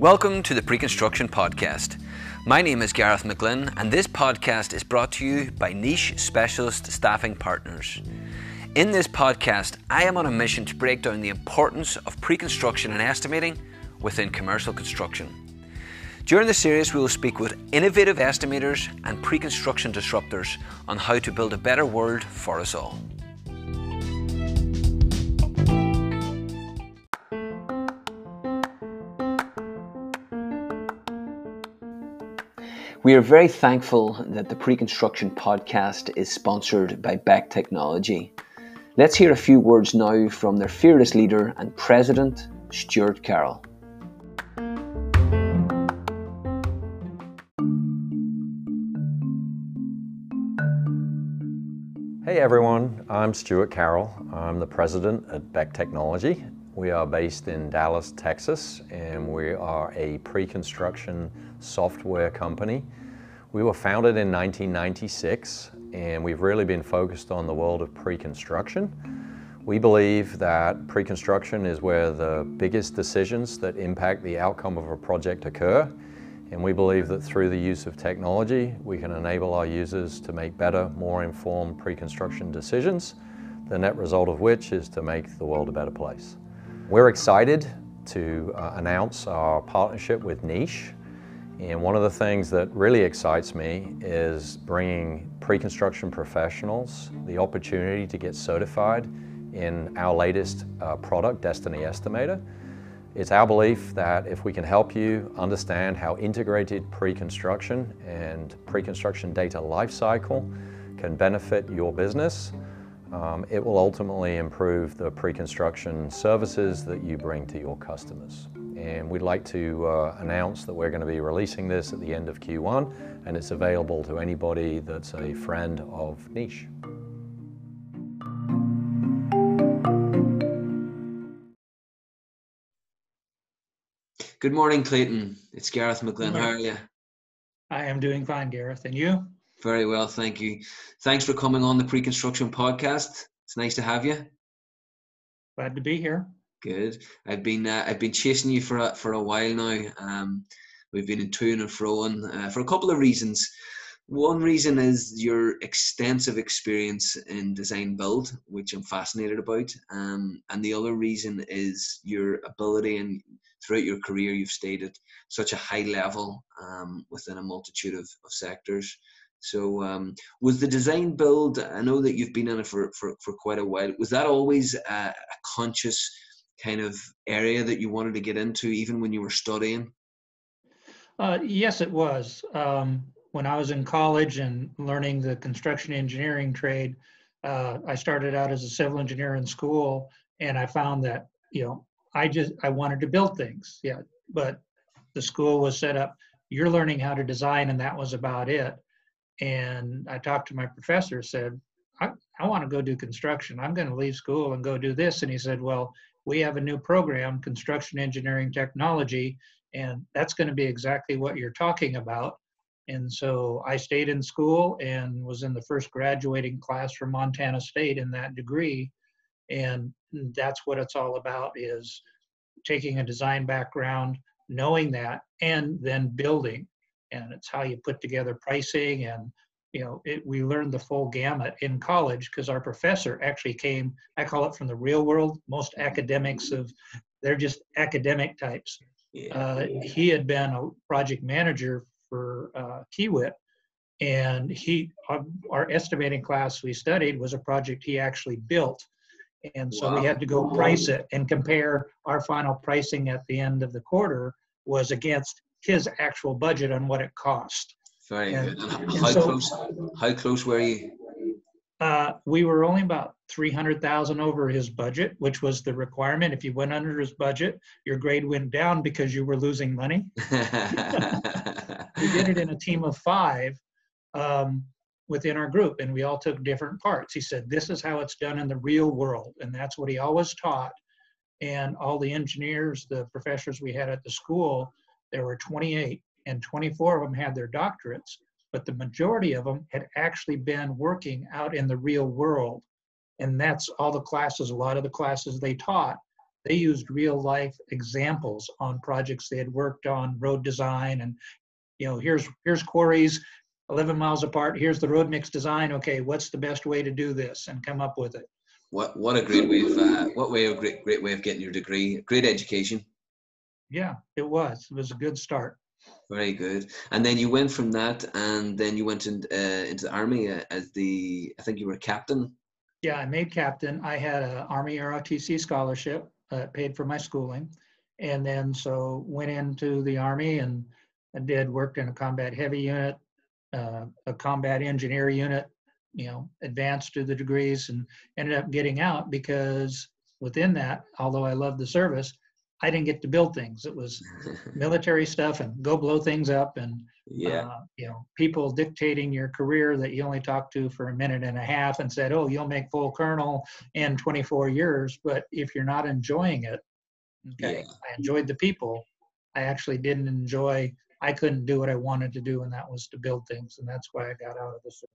Welcome to the Pre-Construction Podcast. My name is Gareth McGlynn, and this podcast is brought to you by Niche Specialist Staffing Partners. In this podcast, I am on a mission to break down the importance of pre-construction and estimating within commercial construction. During the series, we will speak with innovative estimators and pre-construction disruptors on how to build a better world for us all. We are very thankful that the Pre Construction podcast is sponsored by Beck Technology. Let's hear a few words now from their fearless leader and president, Stuart Carroll. Hey everyone, I'm Stuart Carroll. I'm the president at Beck Technology. We are based in Dallas, Texas, and we are a pre-construction software company. We were founded in 1996, and we've really been focused on the world of pre-construction. We believe that pre-construction is where the biggest decisions that impact the outcome of a project occur, and we believe that through the use of technology, we can enable our users to make better, more informed pre-construction decisions, the net result of which is to make the world a better place. We're excited to uh, announce our partnership with Niche. And one of the things that really excites me is bringing pre-construction professionals the opportunity to get certified in our latest uh, product, DESTINI Estimator. It's our belief that if we can help you understand how integrated pre-construction and pre-construction data lifecycle can benefit your business, um, it will ultimately improve the pre-construction services that you bring to your customers. And we'd like to uh, announce that we're going to be releasing this at the end of Q1 and it's available to anybody that's a friend of Niche. Good morning, Clayton. It's Gareth McGlynn. How are you? I am doing fine, Gareth. And you? Very well, thank you. Thanks for coming on the Pre-Construction Podcast. It's nice to have you. Glad to be here. Good. I've been uh, I've been chasing you for a, for a while now. Um, we've been in to and fro uh, for a couple of reasons. One reason is your extensive experience in design build, which I'm fascinated about, um, and the other reason is your ability and throughout your career you've stayed at such a high level um, within a multitude of, of sectors. So um, was the design build, I know that you've been in it for, for, for quite a while, was that always a, a conscious kind of area that you wanted to get into even when you were studying? Uh, yes, it was. Um, when I was in college and learning the construction engineering trade, uh, I started out as a civil engineer in school, and I found that you know I just I wanted to build things, yeah. But the school was set up. You're learning how to design, and that was about it. And I talked to my professor, said, I, I want to go do construction. I'm going to leave school and go do this. And he said, Well, we have a new program, Construction Engineering Technology, and that's going to be exactly what you're talking about. And so I stayed in school and was in the first graduating class from Montana State in that degree. And that's what it's all about is taking a design background, knowing that, and then building and it's how you put together pricing and you know it, we learned the full gamut in college because our professor actually came i call it from the real world most academics of they're just academic types yeah. uh, he had been a project manager for uh, kiewit and he our, our, estimating class we studied was a project he actually built and so wow. we had to go price it and compare our final pricing at the end of the quarter was against his actual budget on what it cost. Very and, good. And how so, close? How close were you? Uh, we were only about three hundred thousand over his budget, which was the requirement. If you went under his budget, your grade went down because you were losing money. we did it in a team of five um, within our group, and we all took different parts. He said, "This is how it's done in the real world," and that's what he always taught. And all the engineers, the professors we had at the school, there were 28, and 24 of them had their doctorates, but the majority of them had actually been working out in the real world. And that's all the classes, a lot of the classes they taught they used real life examples on projects they had worked on, road design, and you know, here's here's quarries 11 miles apart. Here's the road mix design. Okay, what's the best way to do this, and come up with it. What what a great way of uh, what way of great great way of getting your degree. Great education. Yeah, it was. It was a good start. Very good. And then you went from that, and then you went in, uh, into the army uh, as the I think you were captain. Yeah, I made captain. I had an Army ROTC scholarship, uh, paid for my schooling, and then so went into the Army and I did worked in a combat heavy unit, uh, a combat engineer unit, you know, advanced to the degrees and ended up getting out because within that, although I loved the service, I didn't get to build things. It was military stuff and go blow things up and yeah, uh, you know, people dictating your career that you only talked to for a minute and a half and said, "Oh, you'll make full colonel in 24 years." But if you're not enjoying it, okay, yeah. I enjoyed the people. I actually didn't enjoy. I couldn't do what I wanted to do, and that was to build things, and that's why I got out of the service.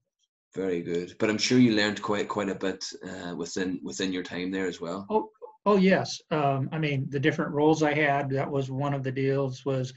Very good, but I'm sure you learned quite quite a bit uh, within within your time there as well. Oh, oh yes. Um, I mean, the different roles I had. That was one of the deals. Was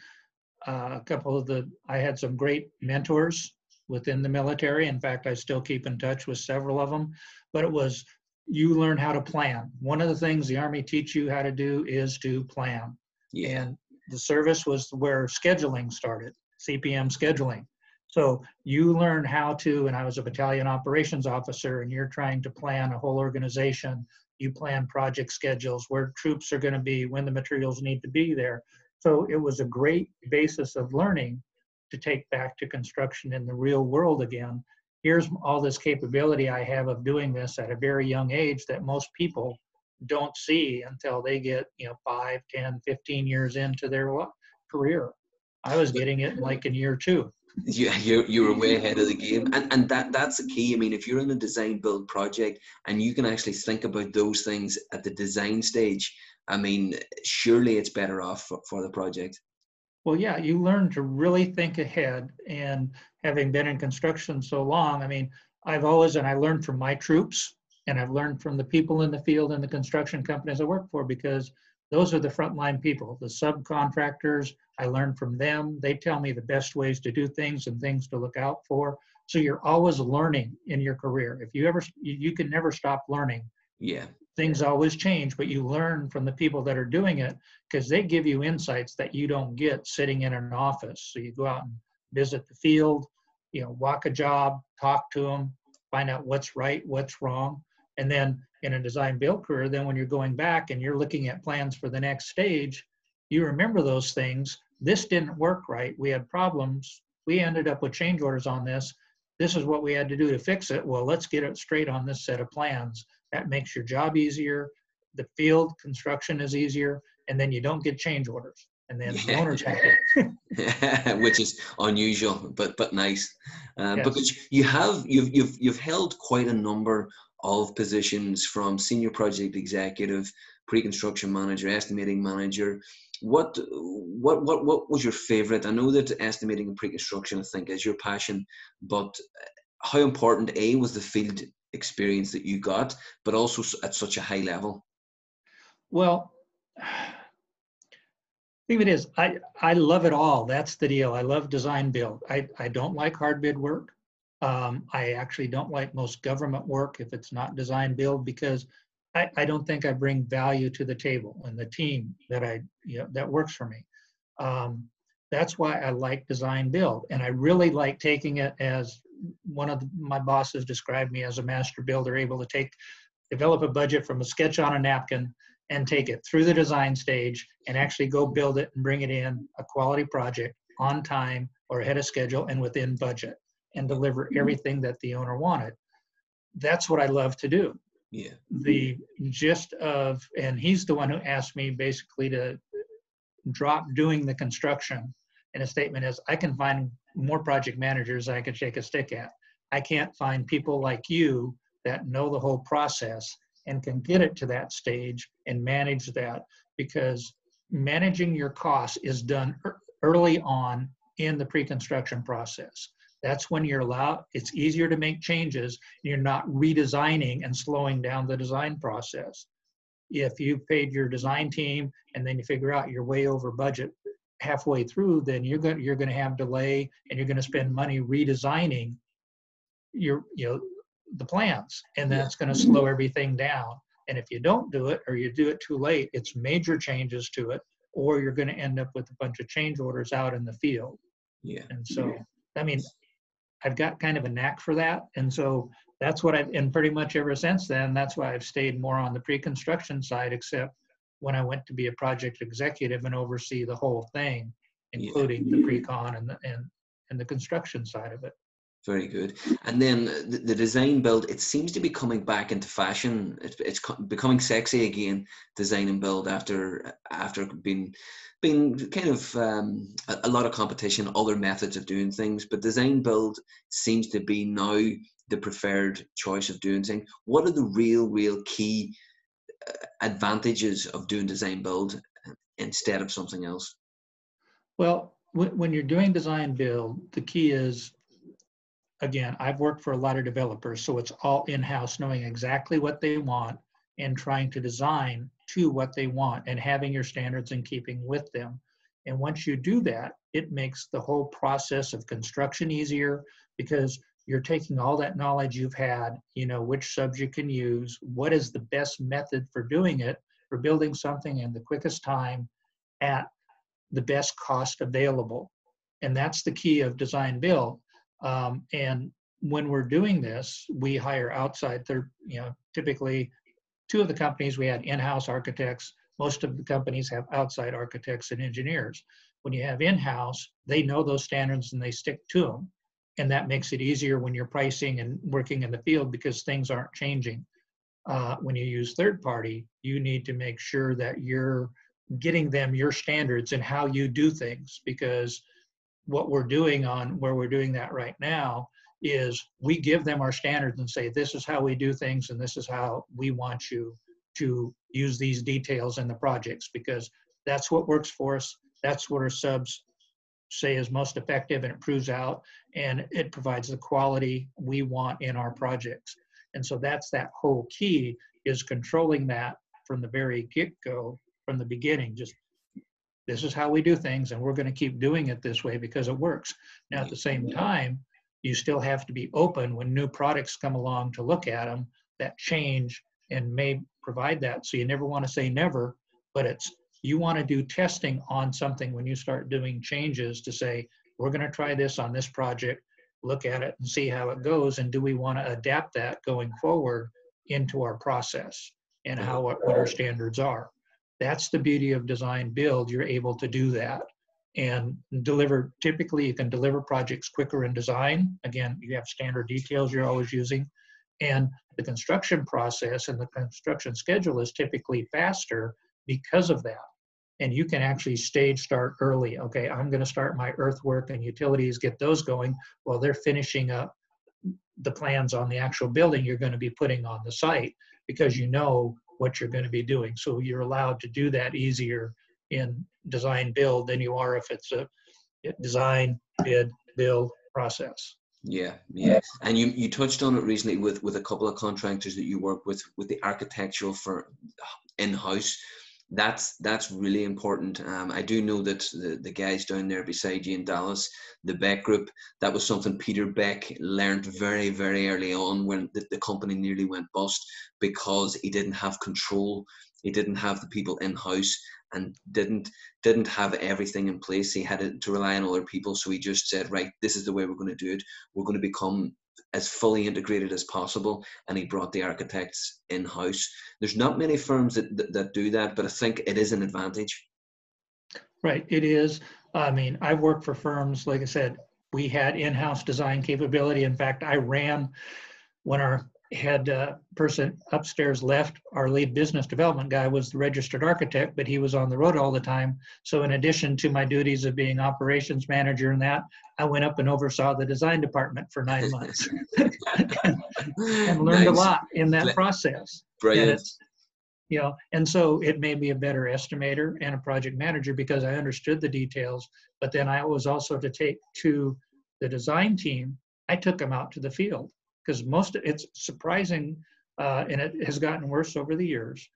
uh, a couple of the. I had some great mentors within the military. In fact, I still keep in touch with several of them. But it was you learn how to plan. One of the things the Army teach you how to do is to plan. Yeah. And the service was where scheduling started, CPM scheduling. So you learn how to, and I was a battalion operations officer, and you're trying to plan a whole organization. You plan project schedules, where troops are going to be, when the materials need to be there. So it was a great basis of learning to take back to construction in the real world again. Here's all this capability I have of doing this at a very young age that most people don't see until they get, you know, 5, 10, 15 years into their career. I was getting it like in year two you, you you were way ahead of the game. And and that that's the key. I mean if you're in a design build project and you can actually think about those things at the design stage i mean surely it's better off for, for the project. Well yeah you learn to really think ahead and having been in construction so long i mean i've always and i learned from my troops and i've learned from the people in the field and the construction companies i work for because those are the frontline people, the subcontractors. I learn from them. They tell me the best ways to do things and things to look out for. So you're always learning in your career. If you ever, you can never stop learning. Yeah. Things always change, but you learn from the people that are doing it because they give you insights that you don't get sitting in an office. So you go out and visit the field, you know, walk a job, talk to them, find out what's right, what's wrong. And then in a design build career, then when you're going back and you're looking at plans for the next stage, you remember those things. This didn't work right. We had problems. We ended up with change orders on this. This is what we had to do to fix it. Well, let's get it straight on this set of plans. That makes your job easier. The field construction is easier, and then you don't get change orders. And then the owners have it, which is unusual, but but nice. Um, yes. Because you have you've you've you've held quite a number of positions from senior project executive, pre-construction manager, estimating manager. What what what what was your favorite? I know that estimating and pre-construction, I think, is your passion, but how important a was the field experience that you got, but also at such a high level? Well, think it is. I I love it all. That's the deal. I love design build. I I don't like hard bid work. Um, I actually don't like most government work if it's not design build because I, I don't think I bring value to the table and the team that I you know, that works for me. Um, that's why I like design build, and I really like taking it as one of the, my bosses described me as a master builder, able to take develop a budget from a sketch on a napkin and take it through the design stage and actually go build it and bring it in a quality project on time or ahead of schedule and within budget and deliver mm-hmm. everything that the owner wanted. That's what I love to do. Yeah. The gist of, and he's the one who asked me basically to drop doing the construction. And a statement is, I can find more project managers I can shake a stick at. I can't find people like you that know the whole process and can get it to that stage and manage that because managing your costs is done early on in the pre-construction process. That's when you're allowed, it's easier to make changes. You're not redesigning and slowing down the design process. if you paid your design team and then you figure out you're way over budget halfway through, then you're going you're going to have delay and you're going to spend money redesigning your you know the plans, and that's going to slow everything down. And if you don't do it or you do it too late, it's major changes to it, or you're going to end up with a bunch of change orders out in the field. Yeah. And so, I mean, I've got kind of a knack for that. And so that's what I've, and pretty much ever since then, that's why I've stayed more on the pre-construction side, except when I went to be a project executive and oversee the whole thing, including the pre-con and the, and, and the construction side of it. Very good. And then the, the, design build, it seems to be coming back into fashion. It's, it's becoming sexy again, design and build after after being being kind of um, a, a, lot of competition, other methods of doing things. But design build seems to be now the preferred choice of doing things. What are the real, real key uh, advantages of doing design build instead of something else? Well, when you're doing design build, the key is again, I've worked for a lot of developers, so it's all in-house, knowing exactly what they want and trying to design to what they want and having your standards and keeping with them. And once you do that, it makes the whole process of construction easier because you're taking all that knowledge you've had, you know, which subs you can use, what is the best method for doing it, for building something in the quickest time at the best cost available. And that's the key of design build um, and when we're doing this, we hire outside third, you know, typically two of the companies we had in-house architects. Most of the companies have outside architects and engineers. When you have in-house, they know those standards and they stick to them. And that makes it easier when you're pricing and working in the field because things aren't changing. Uh, when you use third party, you need to make sure that you're getting them your standards and how you do things because what we're doing on where we're doing that right now is we give them our standards and say this is how we do things and this is how we want you to use these details in the projects because that's what works for us that's what our subs say is most effective and it proves out and it provides the quality we want in our projects. And so that's that whole key is controlling that from the very get-go from the beginning just this is how we do things and we're going to keep doing it this way because it works. Now at the same time you still have to be open when new products come along to look at them that change and may provide that. So you never want to say never but it's you want to do testing on something when you start doing changes to say we're going to try this on this project look at it and see how it goes and do we want to adapt that going forward into our process and how what our standards are that's the beauty of design build. You're able to do that and deliver. Typically, you can deliver projects quicker in design. Again, you have standard details you're always using. And the construction process and the construction schedule is typically faster because of that. And you can actually stage start early. Okay, I'm going to start my earthwork and utilities, get those going while they're finishing up the plans on the actual building you're going to be putting on the site because you know what you're going to be doing. So you're allowed to do that easier in design build than you are if it's a design bid build process. Yeah, yeah, and you you touched on it recently with with a couple of contractors that you work with with the architectural for in house that's that's really important. Um, I do know that the, the guys down there beside you in Dallas, the Beck Group, that was something Peter Beck learned very very early on when the, the company nearly went bust because he didn't have control, he didn't have the people in house, and didn't didn't have everything in place. He had to rely on other people, so he just said, right, this is the way we're going to do it. We're going to become as fully integrated as possible and he brought the architects in house there's not many firms that, that, that do that but i think it is an advantage. Right it is. I mean i've worked for firms like i said we had in-house design capability. In fact i ran when our had a person upstairs left. Our lead business development guy was the registered architect, but he was on the road all the time. So, in addition to my duties of being operations manager and that, I went up and oversaw the design department for nine months and, and, learned nice. a lot in that process. Brilliant. You know, and so it made me a better estimator and a project manager because I understood the details. But then I was also to take to the design team. I took them out to the field because most it's surprising uh, and it has gotten worse over the years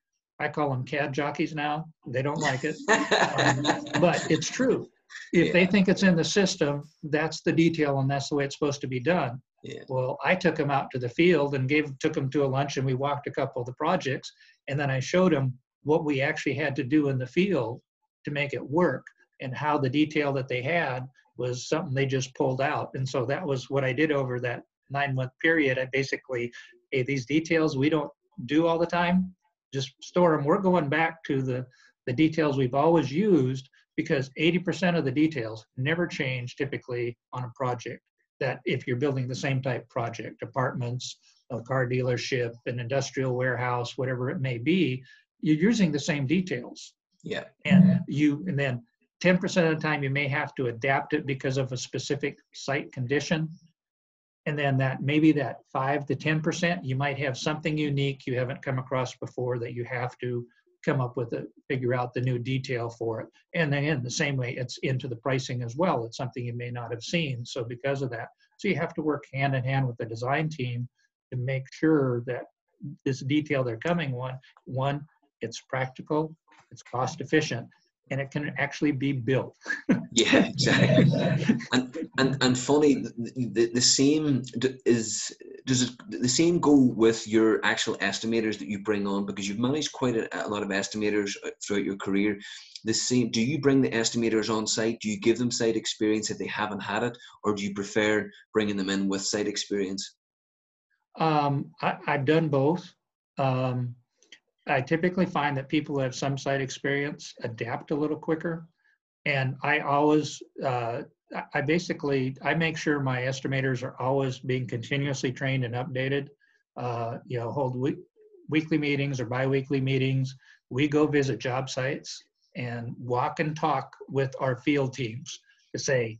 I call them CAD jockeys now. They don't like it, um, but it's true. If yeah. they think it's in the system, that's the detail, and that's the way it's supposed to be done. Yeah. Well, I took them out to the field and gave took them to a lunch, and we walked a couple of the projects, and then I showed them what we actually had to do in the field to make it work, and how the detail that they had was something they just pulled out. And so that was what I did over that nine month period. I basically, hey, these details we don't do all the time, just store them. We're going back to the the details we've always used because 80% of the details never change typically on a project that if you're building the same type project, apartments, a car dealership, an industrial warehouse, whatever it may be, you're using the same details. Yeah. And you and then 10% of the time you may have to adapt it because of a specific site condition. And then that maybe that five to 10%, you might have something unique you haven't come across before that you have to come up with it, figure out the new detail for it. And then in the same way, it's into the pricing as well. It's something you may not have seen. So because of that, so you have to work hand in hand with the design team to make sure that this detail they're coming one, one, it's practical, it's cost efficient, and it can actually be built. yeah, exactly. and, and and funny, the, the same is does it, the same go with your actual estimators that you bring on because you've managed quite a, a lot of estimators uh, throughout your career. The same. Do you bring the estimators on site? Do you give them site experience if they haven't had it, or do you prefer bringing them in with site experience? Um, I, have done both. Um, I typically find that people who have some site experience adapt a little quicker. And I always, uh, I basically, I make sure my estimators are always being continuously trained and updated. Uh, you know, hold week, weekly meetings or biweekly meetings. We go visit job sites and walk and talk with our field teams to say,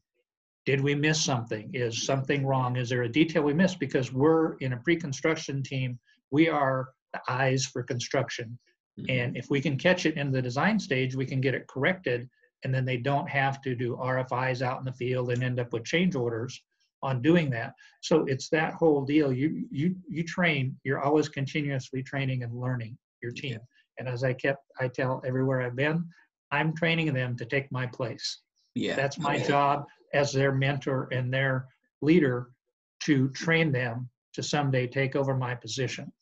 did we miss something? Is something wrong? Is there a detail we missed? Because we're in a pre-construction team, we are the eyes for construction. Mm-hmm. And if we can catch it in the design stage, we can get it corrected. And then they don't have to do RFIs out in the field and end up with change orders on doing that. So it's that whole deal. You you you train, you're always continuously training and learning your team. Yeah. And as I kept I tell everywhere I've been, I'm training them to take my place. Yeah. That's my job as their mentor and their leader to train them to someday take over my position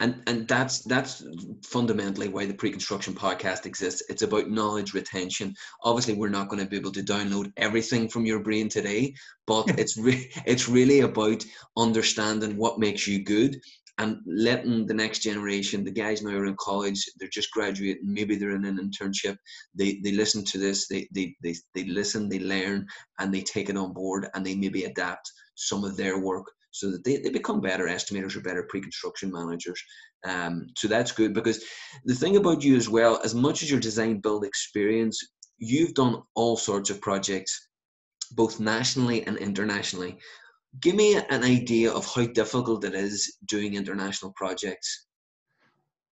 and and that's that's fundamentally why the pre-construction podcast exists. It's about knowledge retention. Obviously we're not going to be able to download everything from your brain today but it's re- it's really about understanding what makes you good and letting the next generation the guys now are in college they're just graduating maybe they're in an internship they they listen to this they they they, they listen they learn and they take it on board and they maybe adapt some of their work so that they, they become better estimators or better pre-construction managers. Um, so that's good because the thing about you as well, as much as your design build experience, you've done all sorts of projects, both nationally and internationally. Give me an idea of how difficult it is doing international projects.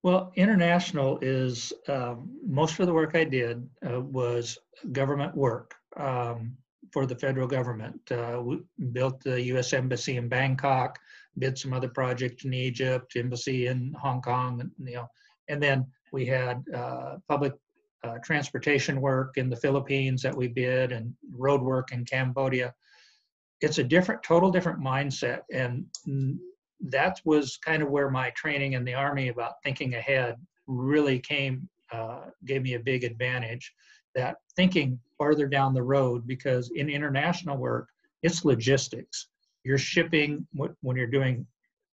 Well, international is um, most of the work I did uh, was government work. Um, for the federal government. Uh, we built the U.S. Embassy in Bangkok, did some other projects in Egypt, embassy in Hong Kong, and, you know, and then we had uh, public uh, transportation work in the Philippines that we did, and road work in Cambodia. It's a different, total different mindset, and that was kind of where my training in the Army about thinking ahead really came, uh, gave me a big advantage. That thinking farther down the road because in international work, it's logistics. You're shipping when you're doing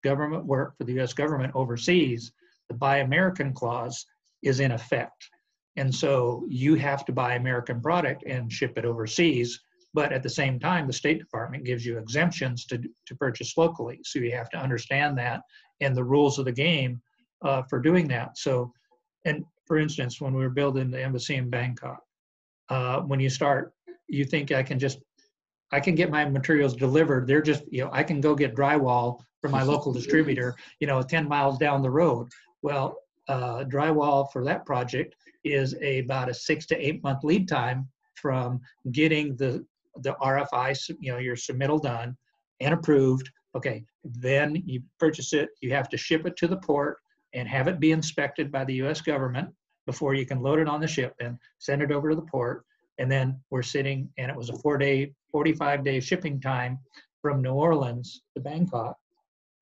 government work for the US government overseas, the Buy American clause is in effect. And so you have to buy American product and ship it overseas. But at the same time, the State Department gives you exemptions to, to purchase locally. So you have to understand that and the rules of the game uh, for doing that. So, and for instance, when we were building the embassy in Bangkok, uh, when you start, you think I can just, I can get my materials delivered. They're just, you know, I can go get drywall from my local distributor, you know, 10 miles down the road. Well, uh, drywall for that project is a, about a six to eight month lead time from getting the the RFI, you know, your submittal done and approved. Okay, then you purchase it. You have to ship it to the port. and have it be inspected by the US government before you can load it on the ship and send it over to the port. And then we're sitting, and it was a four day, 45 day shipping time from New Orleans to Bangkok.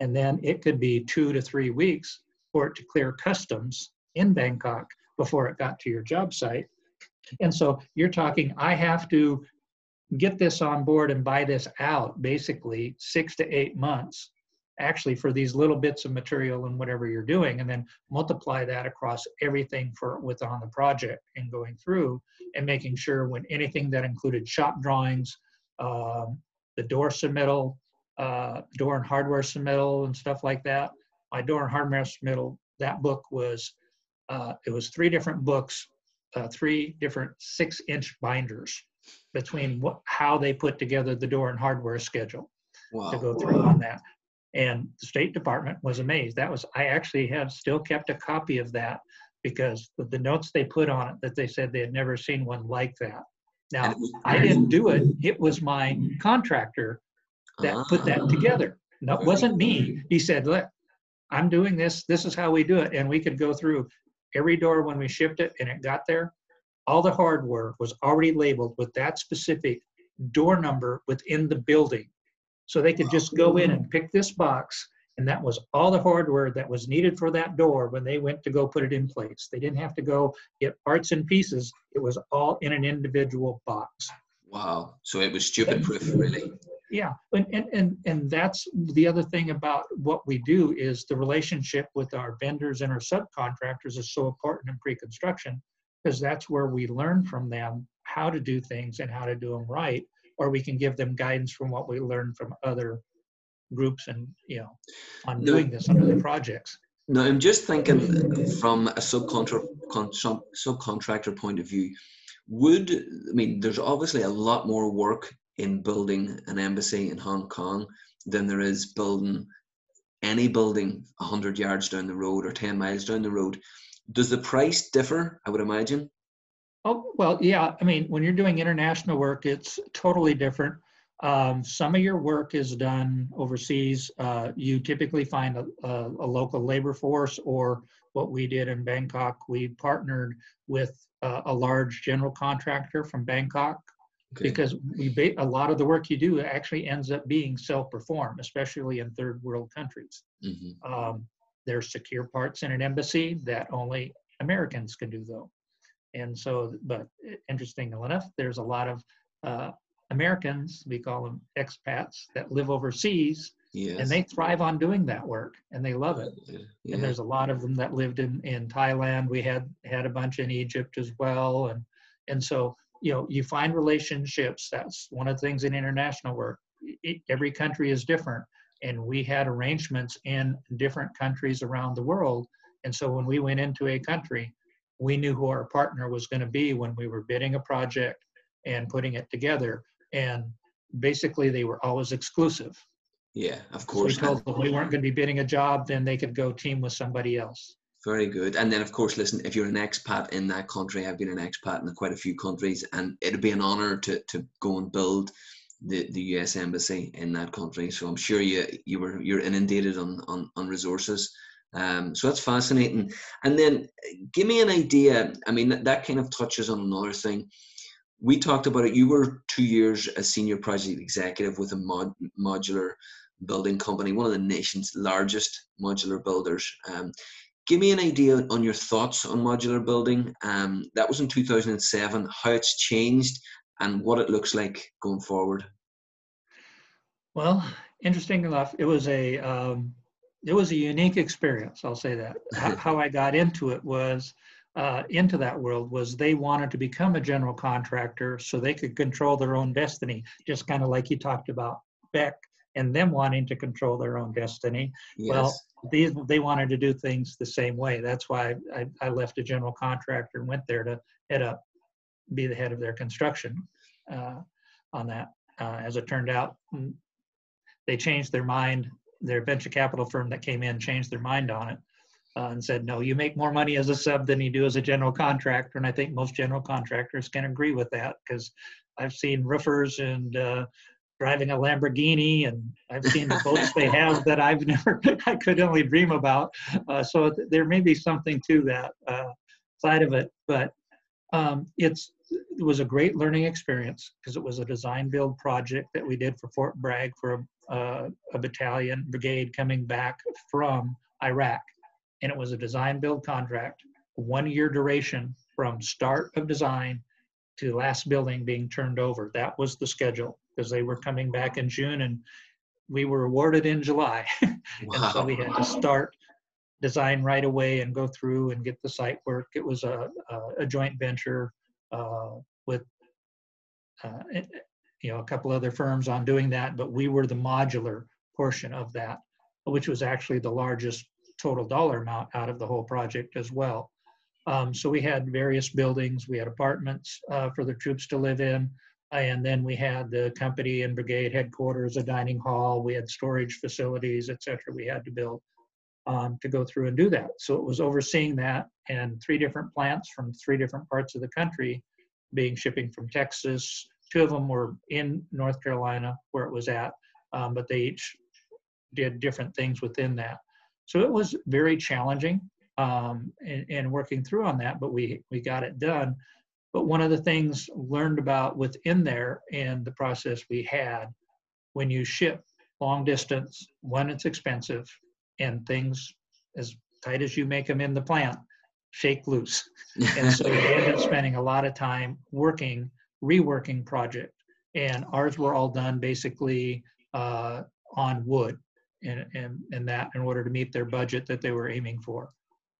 And then it could be two to three weeks for it to clear customs in Bangkok before it got to your job site. And so you're talking, I have to get this on board and buy this out basically six to eight months actually for these little bits of material and whatever you're doing and then multiply that across everything for with on the project and going through and making sure when anything that included shop drawings um, the door submittal uh, door and hardware submittal and stuff like that my door and hardware submittal that book was uh, it was three different books uh, three different six inch binders between what, how they put together the door and hardware schedule wow. to go through on that and the State Department was amazed. That was I actually have still kept a copy of that because the, the notes they put on it that they said they had never seen one like that. Now I didn't do it. It was my contractor that put that ah. together. No, it wasn't me. He said, "Look, I'm doing this. This is how we do it." And we could go through every door when we shipped it, and it got there. All the hardware was already labeled with that specific door number within the building so they could just go in and pick this box, and that was all the hardware that was needed for that door when they went to go put it in place. They didn't have to go get parts and pieces. It was all in an individual box. Wow. So it was stupid proof, really. Yeah. And, and, and, and that's the other thing about what we do is the relationship with our vendors and our subcontractors is so important in pre-construction because that's where we learn from them how to do things and how to do them right or we can give them guidance from what we learned from other groups and you know on no, doing this under the projects. no i'm just thinking from a subcontract subcontractor point of view would i mean there's obviously a lot more work in building an embassy in hong kong than there is building any building 100 yards down the road or 10 miles down the road. Does the price differ i would imagine Oh, well, yeah. I mean, when you're doing international work, it's totally different. Um, some of your work is done overseas. Uh, you typically find a, a, a, local labor force, or what we did in Bangkok, we partnered with uh, a large general contractor from Bangkok okay. because we ba- a lot of the work you do actually ends up being self-performed, especially in third world countries. Mm-hmm. Um, there's secure parts in an embassy that only Americans can do, though. And so, but interestingly enough, there's a lot of uh, Americans, we call them expats, that live overseas. Yes. And they thrive on doing that work and they love it. Yeah. And there's a lot of them that lived in, in Thailand. We had had a bunch in Egypt as well. And and so, you know, you find relationships. That's one of the things in international work. It, every country is different. And we had arrangements in different countries around the world. And so when we went into a country, we knew who our partner was going to be when we were bidding a project and putting it together. And basically, they were always exclusive. Yeah, of course. So we told them we weren't going to be bidding a job, then they could go team with somebody else. Very good. And then, of course, listen, if you're an expat in that country, I've been an expat in quite a few countries, and it'd be an honor to, to go and build the, the US embassy in that country. So I'm sure you you were you're inundated on, on, on resources um, so that's fascinating. And then give me an idea. I mean, that, that kind of touches on another thing. We talked about it. You were two years a senior project executive with a mod, modular building company, one of the nation's largest modular builders. Um, give me an idea on your thoughts on modular building. Um, that was in 2007, how it's changed and what it looks like going forward. Well, interesting enough, it was a um, it was a unique experience. I'll say that. How I got into it was uh, into that world was they wanted to become a general contractor so they could control their own destiny, just kind of like you talked about Beck and them wanting to control their own destiny. Yes. Well, these they wanted to do things the same way. That's why I, I left a general contractor and went there to head up, be the head of their construction uh, on that. Uh, as it turned out, mm, they changed their mind their venture capital firm that came in changed their mind on it uh, and said, no, you make more money as a sub than you do as a general contractor. And I think most general contractors can agree with that because I've seen roofers and uh, driving a Lamborghini, and I've seen the boats they have that I've never, I could only dream about. Uh, so th- there may be something to that uh, side of it, but um, it's it was a great learning experience because it was a design build project that we did for Fort Bragg for a, uh, a battalion brigade coming back from Iraq, and it was a design build contract, one year duration from start of design to last building being turned over. That was the schedule because they were coming back in June and we were awarded in July. and so we had to start design right away and go through and get the site work. It was a, a, a joint venture uh, with uh, you know a couple other firms on doing that, but we were the modular portion of that, which was actually the largest total dollar amount out of the whole project as well. Um, so we had various buildings. We had apartments uh, for the troops to live in. And then we had the company and brigade headquarters, a dining hall. We had storage facilities, et cetera. We had to build um, to go through and do that. So it was overseeing that and three different plants from three different parts of the country being shipping from Texas. Two of them were in North Carolina where it was at, um, but they each did different things within that. So it was very challenging um, and, and, working through on that, but we, we got it done. But one of the things learned about within there and the process we had when you ship long distance, one, it's expensive, and things as tight as you make them in the plant shake loose. and so you end up spending a lot of time working, reworking project. And ours were all done basically uh, on wood and, and, and that in order to meet their budget that they were aiming for.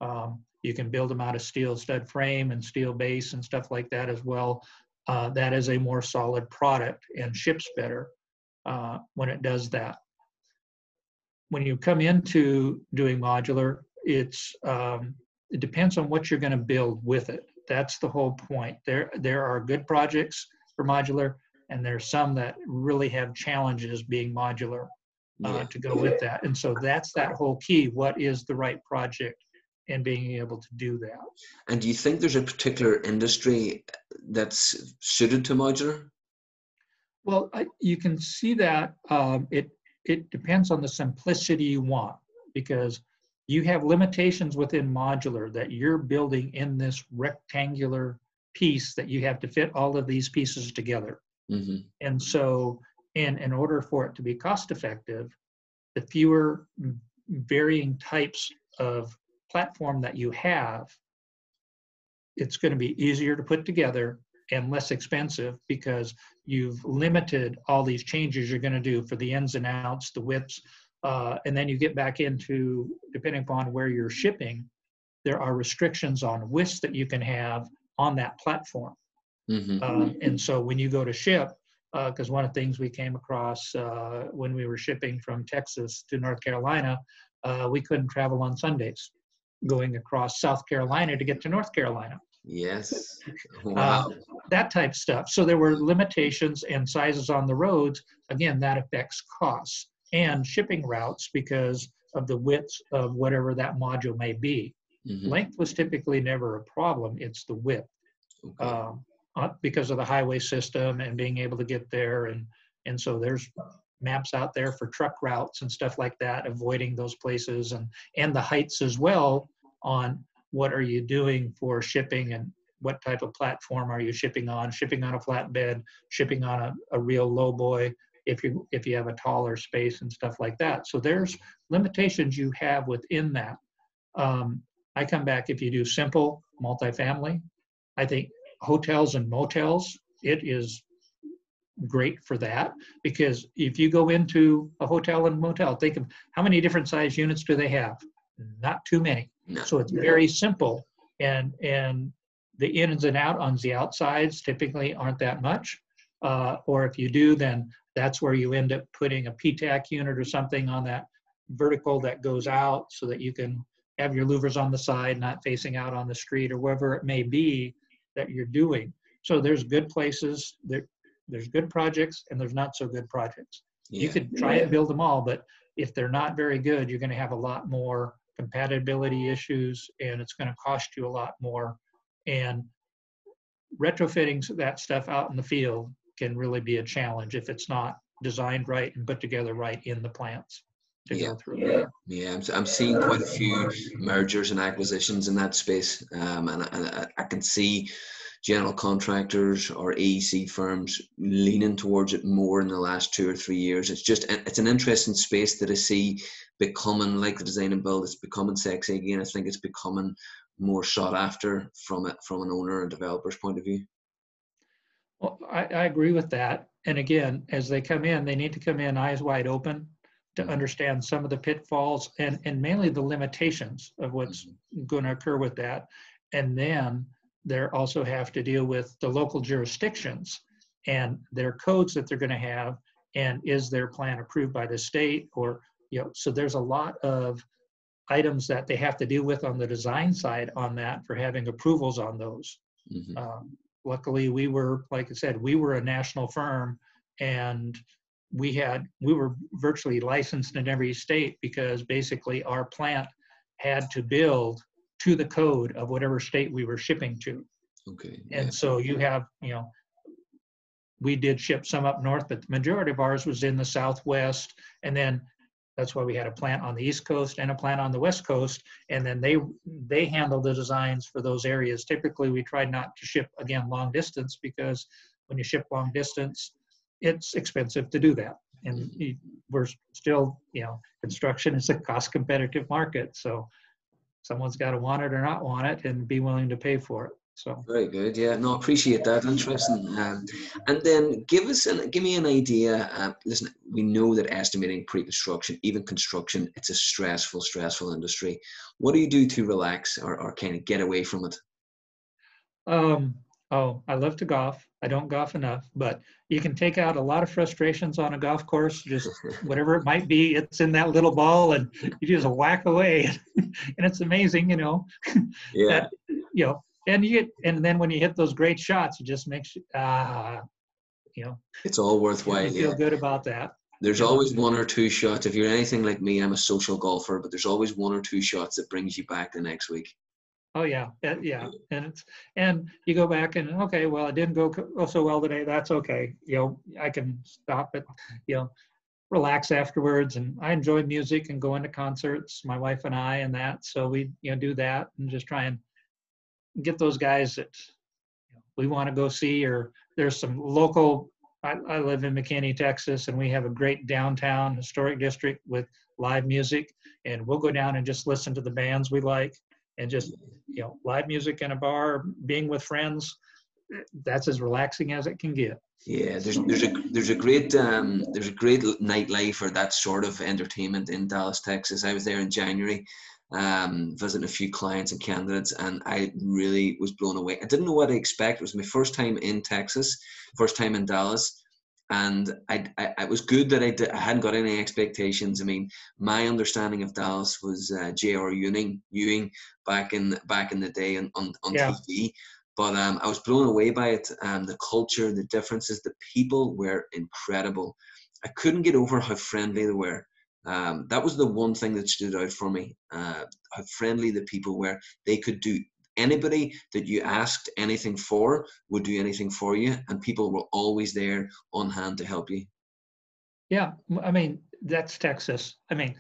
Um, you can build them out of steel stud frame and steel base and stuff like that as well. Uh, that is a more solid product and ships better uh, when it does that. When you come into doing modular, it's um, it depends on what you're going to build with it. That's the whole point. There there are good projects for modular, and there's some that really have challenges being modular uh, yeah. to go with that. And so that's that whole key. What is the right project? and being able to do that. And do you think there's a particular industry that's suited to modular? Well, I, you can see that um, it it depends on the simplicity you want because you have limitations within modular that you're building in this rectangular piece that you have to fit all of these pieces together. Mm-hmm. And so, in in order for it to be cost effective, the fewer varying types of platform that you have, it's going to be easier to put together and less expensive because you've limited all these changes you're going to do for the ins and outs, the widths, uh, and then you get back into, depending upon where you're shipping, there are restrictions on widths that you can have on that platform. Mm-hmm. Um, and so when you go to ship, because uh, one of the things we came across uh, when we were shipping from Texas to North Carolina, uh, we couldn't travel on Sundays going across South Carolina to get to North Carolina. Yes. Wow. Uh, that type stuff. So there were limitations and sizes on the roads. Again, that affects costs and shipping routes because of the width of whatever that module may be. Mm-hmm. Length was typically never a problem, it's the width. Okay. Um, uh, because of the highway system and being able to get there and and so there's maps out there for truck routes and stuff like that avoiding those places and and the heights as well on what are you doing for shipping and what type of platform are you shipping on shipping on a flatbed shipping on a, a real low boy if you if you have a taller space and stuff like that. So there's limitations you have within that. Um, i come back if you do simple multifamily i think hotels and motels it is great for that. Because if you go into a hotel and motel think of how many different size units do they have? Not too many. No. So it's very simple, and and the ins and out on the outsides typically aren't that much. Uh, or if you do, then that's where you end up putting a PTAC unit or something on that vertical that goes out so that you can have your louvers on the side, not facing out on the street or wherever it may be that you're doing. So there's good places, there, there's good projects, and there's not so good projects. Yeah. You could try yeah. and build them all, but if they're not very good, you're going to have a lot more compatibility issues, and it's going to cost you a lot more. And retrofitting that stuff out in the field can really be a challenge if it's not designed right and put together right in the plants to Yeah. go through. Yeah, yeah, I'm, I'm seeing quite a few mergers and acquisitions in that space, um, and, and I, I can see general contractors or AEC firms leaning towards it more in the last two or three years. It's just it's an interesting space that I see becoming like the design and build. It's becoming sexy again. I think it's becoming more sought after from it from an owner and developer's point of view. Well, I, I agree with that. And again, as they come in, they need to come in eyes wide open to Mhm. understand some of the pitfalls and, and mainly the limitations of what's going to occur with that. And then they also have to deal with the local jurisdictions and their codes that they're going to have. And is their plan approved by the state or, you know, so there's a lot of items that they have to deal with on the design side on that for having approvals on those. Mhm. Um, luckily, we were, like I said, we were a national firm and we had, we were virtually licensed in every state because basically our plant had to build to the code of whatever state we were shipping to. Okay. Yeah. And so you have, you know, we did ship some up north, but the majority of ours was in the southwest. And then that's why we had a plant on the east coast and a plant on the west coast. And then they they handle the designs for those areas. Typically, we tried not to ship again long distance because when you ship long distance, it's expensive to do that. And we're still, you know, construction is a cost competitive market. So someone's got to want it or not want it and be willing to pay for it. So. Very good. Yeah, no, appreciate that. Interesting. Um, and then give us an, give me an idea. Um, listen, we know that estimating pre-construction, even construction, it's a stressful, stressful industry. What do you do to relax or, or kind of get away from it? Um, oh, I love to golf. I don't golf enough, but you can take out a lot of frustrations on a golf course. Just whatever it might be, it's in that little ball, and you just whack away, and it's amazing, you know. Yeah. You know, and you get, and then when you hit those great shots, it just makes you ah, you know, It's all worthwhile. you feel Yeah. good about that. There's Yeah. always one or two shots. If you're anything like me, I'm a social golfer, but there's always one or two shots that brings you back the next week. Oh yeah, yeah, and it's and you go back and okay, well, it didn't go go so well today. That's okay. You know, I can stop it. You know, relax afterwards. And I enjoy music and going to concerts. My wife and I and that. So we you know do that and just try and get those guys that we want to go see. Or there's some local. I, I live in McKinney, Texas, and we have a great downtown historic district with live music. And we'll go down and just listen to the bands we like and just you know live music in a bar being with friends that's as relaxing as it can get Yeah, there's there's a there's a great um there's a great nightlife or that sort of entertainment in Dallas, Texas. I was there in January, um, visiting a few clients and candidates, and I really was blown away. I didn't know what to expect. It was my first time in Texas, first time in Dallas, and I, I it was good that I, did, I hadn't got any expectations. I mean, my understanding of Dallas was uh, J.R. Ewing, Ewing back in back in the day on on, on Yeah. TV. But um, I was blown away by it. Um, the culture, the differences, the people were incredible. I couldn't get over how friendly they were. Um, that was the one thing that stood out for me. Uh, how friendly the people were. They could do anybody that you asked anything for would do anything for you, and people were always there on hand to help you. yeah i mean that's texas i mean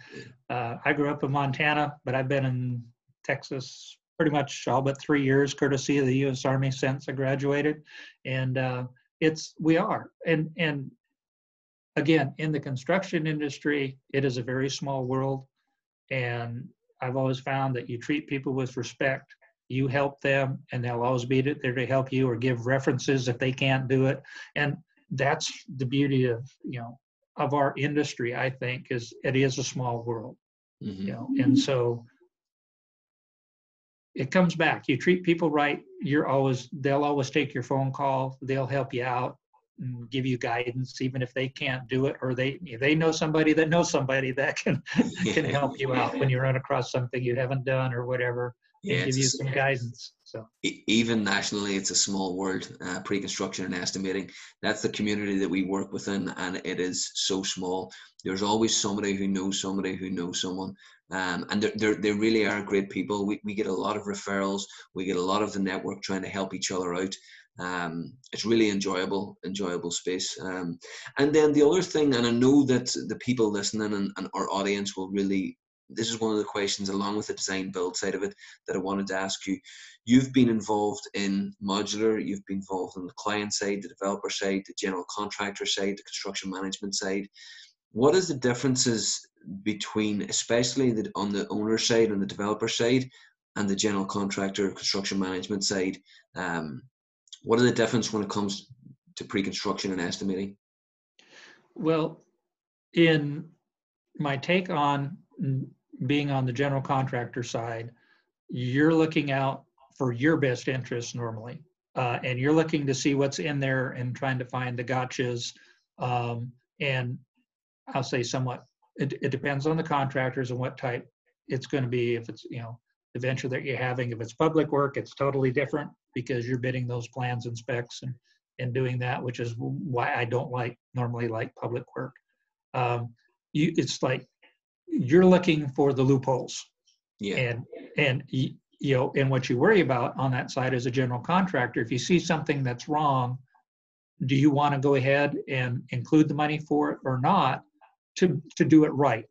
uh, i grew up in montana but i've been in texas pretty much all but three years courtesy of the u.s army since i graduated and uh, it's we are and and again in the construction industry it is a very small world and i've always found that you treat people with respect you help them and they'll always be there to help you or give references if they can't do it and that's the beauty of you know of our industry i think is it is a small world Mhm. you know and so it comes back you treat people right you're always they'll always take your phone call they'll help you out and give you guidance even if they can't do it or they they know somebody that knows somebody that can can help you out when you run across something you haven't done or whatever Yeah, give you some guidance So even nationally, it's a small world. Uh, pre-construction and estimating. That's the community that we work within, and it is so small. There's always somebody who knows somebody who knows someone, um, and they they really are great people. We we get a lot of referrals. We get a lot of the network trying to help each other out. Um, it's really enjoyable, enjoyable space. Um, and then the other thing, and I know that the people listening and, and our audience will really this is one of the questions along with the design build side of it that I wanted to ask you. You've been involved in modular, you've been involved on the client side, the developer side, the general contractor side, the construction management side. What is the differences between, especially the, on the owner side and the developer side, and the general contractor construction management side? Um, what are the differences when it comes to pre-construction and estimating? Well, in my take on being on the general contractor side, you're looking out for your best interests normally. Uh, and you're looking to see what's in there and trying to find the gotchas. Um, and I'll say somewhat, it, it depends on the contractors and what type it's going to be. If it's, you know, the venture that you're having, if it's public work, it's totally different because you're bidding those plans and specs and, and doing that, which is why I don't like normally like public work. Um, you, it's like you're looking for the loopholes. Yeah. And and you know, and what you worry about on that side as a general contractor, if you see something that's wrong, do you want to go ahead and include the money for it or not to to do it right?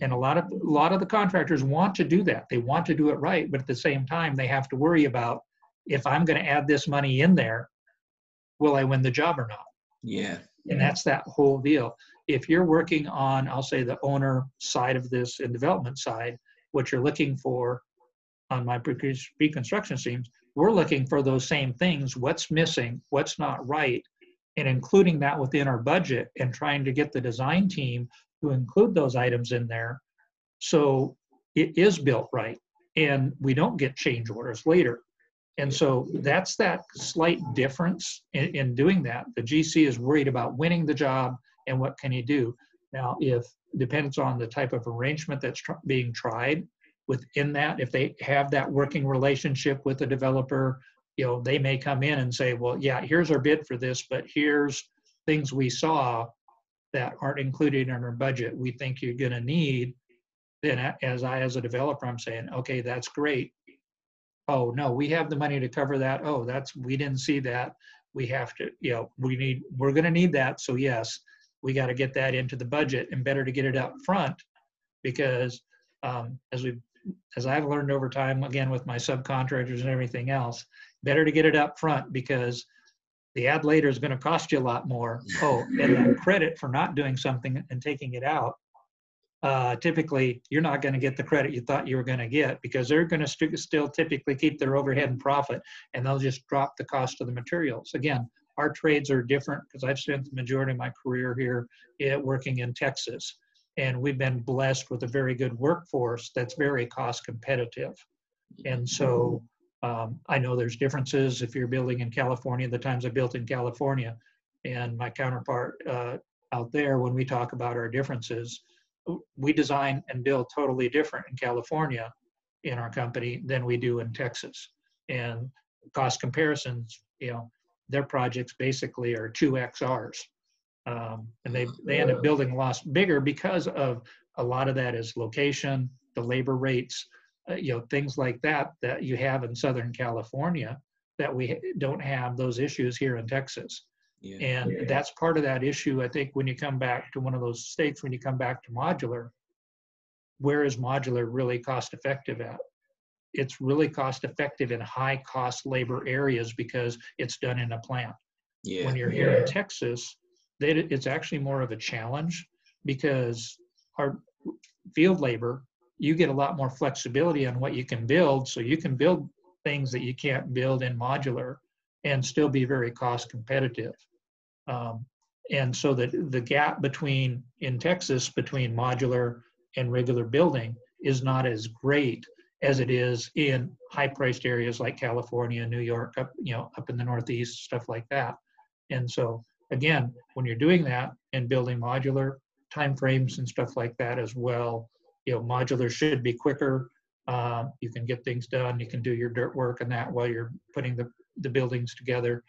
And a lot of a lot of the contractors want to do that. They want to do it right, but at the same time, they have to worry about if I'm going to add this money in there, will I win the job or not? Yeah. And that's that whole deal if you're working on, I'll say, the owner side of this and development side, what you're looking for on my pre-construction teams, we're looking for those same things. What's missing? What's not right? And including that within our budget and trying to get the design team to include those items in there so it is built right and we don't get change orders later. And so that's that slight difference in, in doing that. The GC is worried about winning the job and what can he do. Now, if depends on the type of arrangement that's tr- being tried within that, if they have that working relationship with the developer, you know, they may come in and say, well, yeah, here's our bid for this, but here's things we saw that aren't included in our budget. We think you're going to need. Then, as I, as a developer, I'm saying, okay, that's great. Oh no, we have the money to cover that. Oh, that's we didn't see that. We have to, you know, we need. We're going to need that. So yes, we got to get that into the budget and better to get it up front because um, as we as I've learned over time, again with my subcontractors and everything else, better to get it up front because the ad later is going to cost you a lot more. Oh, and that credit for not doing something and taking it out, uh, typically you're not going to get the credit you thought you were going to get because they're going to st- still typically keep their overhead and profit and they'll just drop the cost of the materials. Again, our trades are different because I've spent the majority of my career here at working in Texas. And we've been blessed with a very good workforce that's very cost competitive. And so um, I know there's differences if you're building in California, the times I built in California, and my counterpart uh, out there, when we talk about our differences, we design and build totally different in California in our company than we do in Texas. And cost comparisons, you know, their projects basically are two XRs. Um, and they, they end up building a lot bigger because of a lot of that is location, the labor rates, Uh, you know, things like that that you have in Southern California that we don't have those issues here in Texas. Yeah. And yeah. that's part of that issue. I think when you come back to one of those states, when you come back to modular, where is modular really cost effective at? it's really cost effective in high cost labor areas because it's done in a plant. Yeah. When you're here yeah. in Texas, they, it's actually more of a challenge because our field labor, you get a lot more flexibility on what you can build. So you can build things that you can't build in modular and still be very cost competitive. Um, and so that the gap between in Texas between modular and regular building is not as great as it is in high priced areas like California, New York, up, you know, up in the Northeast, stuff like that. And so again, when you're doing that and building modular timeframes and stuff like that as well, you know, modular should be quicker. Uh, you can get things done. You can do your dirt work and that while you're putting the, the buildings together.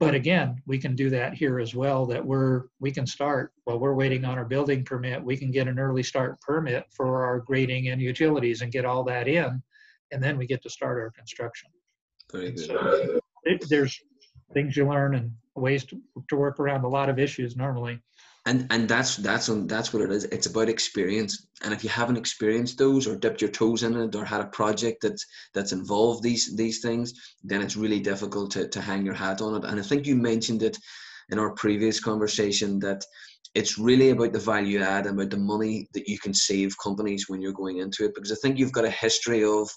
But again, we can do that here as well. That we're we can start while we're waiting on our building permit. We can get an early start permit for our grading and utilities and get all that in, and then we get to start our construction. Very good. So it, there's things you learn and ways to, to work around a lot of issues normally. And and that's that's on that's what it is. It's about experience. And if you haven't experienced those or dipped your toes in it or had a project that's that's involved these these things then it's really difficult to, to hang your hat on it. And i think you mentioned it in our previous conversation that it's really about the value add and about the money that you can save companies when you're going into it. Because i think you've got a history of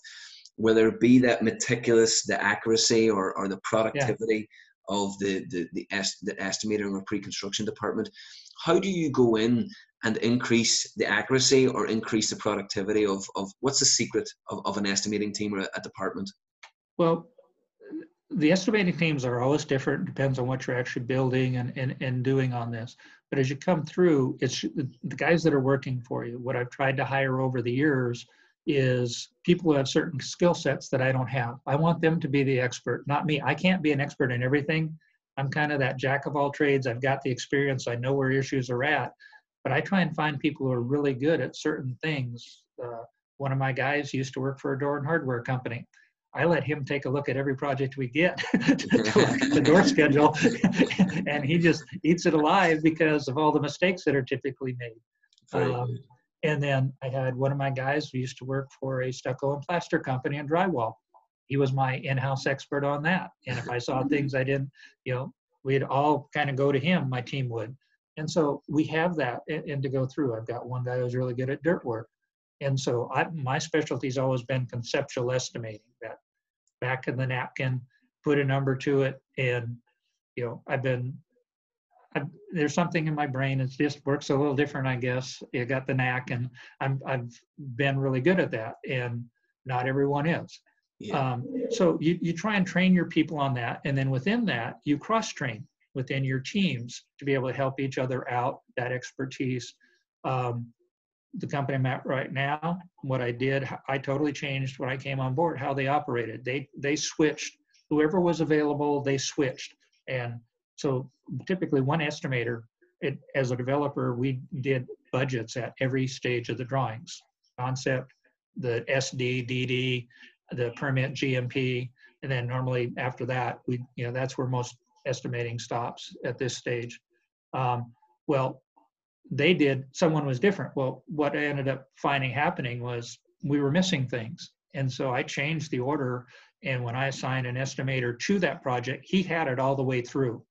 whether it be that meticulous the accuracy or, or the productivity of the the the, est- the estimating or pre-construction department how do you go in and increase the accuracy or increase the productivity of, of what's the secret of, of an estimating team or a, department Well, the estimating teams are always different, depends on what you're actually building and, and, and doing on this. But as you come through, it's the guys that are working for you. What I've tried to hire over the years is people who have certain skill sets that I don't have. I want them to be the expert, not me. I can't be an expert in everything. I'm kind of that jack of all trades. I've got the experience. I know where issues are at, but I try and find people who are really good at certain things. Uh, one of my guys used to work for a door and hardware company. I let him take a look at every project we get to look at the door schedule, and he just eats it alive because of all the mistakes that are typically made. Um, and then I had one of my guys who used to work for a stucco and plaster company and drywall. He was my in-house expert on that. And if I saw mm-hmm. things I didn't, you know, we'd all kind of go to him, my team would. And so we have that and, and to go through. I've got one guy who's really good at dirt work. And so I, my specialty's always been conceptual estimating that back in the napkin, put a number to it. And, you know, I've been I've, there's something in my brain. It just works a little different, I guess. You got the knack, and I'm I've been really good at that, and not everyone is. Yeah Um, so you you try and train your people on that, and then within that, you cross train within your teams to be able to help each other out. That expertise. Um, the company I'm at right now, what I did, I totally changed when I came on board how they operated. They they switched. Whoever was available, they switched, and so typically one estimator, it, as a developer, we did budgets at every stage of the drawings, concept, the SD, DD, the permit, GMP, and then normally after that, we, you know, that's where most estimating stops at this stage. Um, well, they did, someone was different. Well, what I ended up finding happening was we were missing things. And so I changed the order. And when I assigned an estimator to that project, he had it all the way through.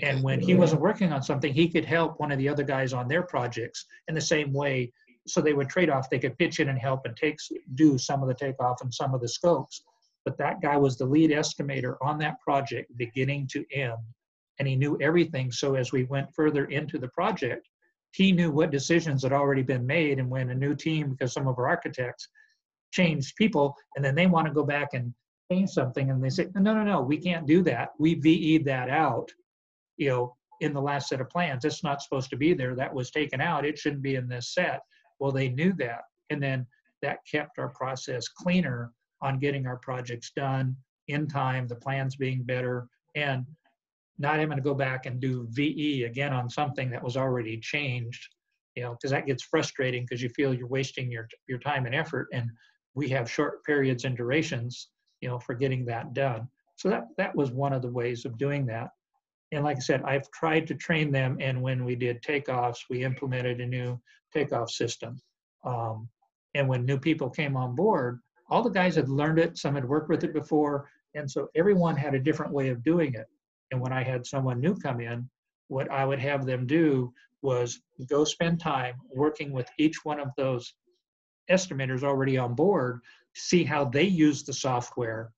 And when he wasn't working on something, he could help one of the other guys on their projects in the same way. So they would trade off. They could pitch in and help and take do some of the takeoff and some of the scopes. But that guy was the lead estimator on that project, beginning to end, and he knew everything. So as we went further into the project, he knew what decisions had already been made. And when a new team, because some of our architects changed people, and then they want to go back and change something, and they say, no, no, no, we can't do that. We VE'd that out you know, in the last set of plans. It's not supposed to be there. That was taken out. It shouldn't be in this set. Well, they knew that. And then that kept our process cleaner on getting our projects done in time, the plans being better, and not having to go back and do VE again on something that was already changed, you know, because that gets frustrating because you feel you're wasting your, your time and effort. And we have short periods and durations, you know, for getting that done. So that, that was one of the ways of doing that and like I said, I've tried to train them. And when we did takeoffs, we implemented a new takeoff system. Um, and when new people came on board, all the guys had learned it. Some had worked with it before, and so everyone had a different way of doing it. And when I had someone new come in, what I would have them do was go spend time working with each one of those estimators already on board, see how they use the software,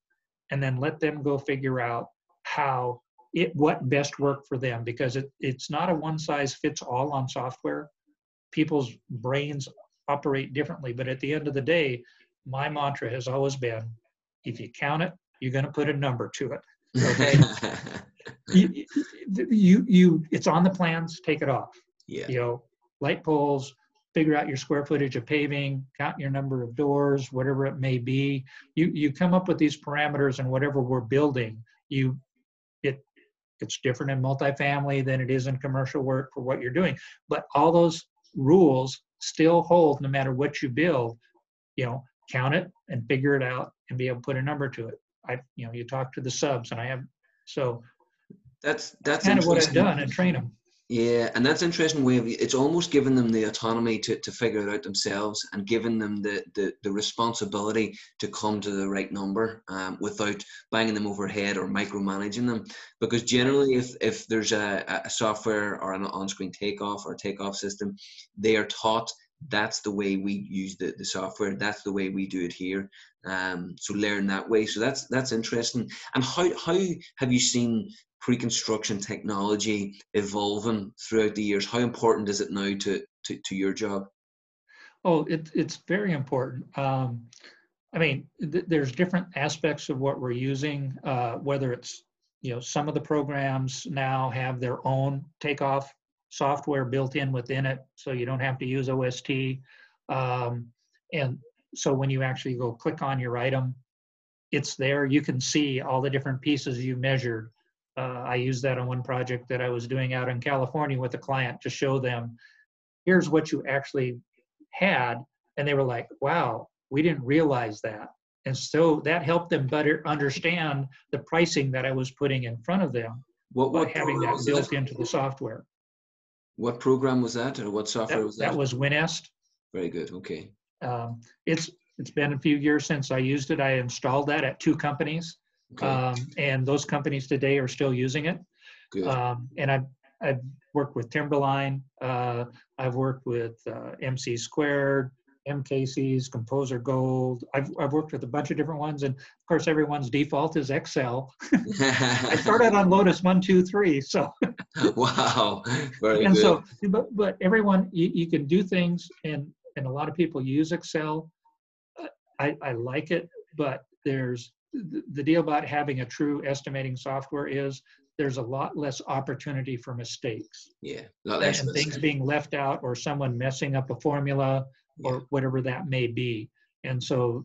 and then let them go figure out how it what best worked for them because it, it's not a one size fits all on software. People's brains operate differently but at the end of the day my mantra has always been if you count it you're going to put a number to it. Okay? You, you you it's on the plans take it off. Yeah. You know light poles figure out your square footage of paving, count your number of doors, whatever it may be. You you come up with these parameters and whatever we're building, you it's different in multifamily than it is in commercial work for what you're doing. But all those rules still hold no matter what you build. You know, count it and figure it out and be able to put a number to it. I you know, you talk to the subs and I have so that's that's kind of what I've done and train them. Yeah, and that's interesting way of it's almost giving them the autonomy to, to figure it out themselves and giving them the, the, the responsibility to come to the right number um, without banging them overhead or micromanaging them. Because generally, if, if there's a, a software or an on-screen takeoff or takeoff system, they are taught that's the way we use the, the software. That's the way we do it here. Um, so learn that way. So that's that's interesting. And how how have you seen pre-construction technology evolving throughout the years? How important is it now to, to, to your job? Oh, it, it's very important. Um, I mean, th- there's different aspects of what we're using, uh, whether it's, you know, some of the programs now have their own takeoff software built in within it, so you don't have to use OST. Um, and so when you actually go click on your item, it's there. You can see all the different pieces you measured uh, I used that on one project that I was doing out in California with a client to show them, here's what you actually had. And they were like, wow, we didn't realize that. And so that helped them better understand the pricing that I was putting in front of them what, what having that built that? into the software. What program was that or what software that, was that? That was WinEst. Very good. Okay. Um, it's it's been a few years since I used it. I installed that at two companies. Okay. Um, and those companies today are still using it. Good. Um, and I've, I've worked with Timberline. Uh, I've worked with uh, MC Squared, MKC's, Composer Gold. I've, I've worked with a bunch of different ones. And of course, everyone's default is Excel. I started on Lotus 123. So, wow. Very and good. so, but, but everyone, you, you can do things, and, and a lot of people use Excel. I, I like it, but there's the deal about having a true estimating software is there's a lot less opportunity for mistakes. Yeah, and things being left out or someone messing up a formula yeah. or whatever that may be. And so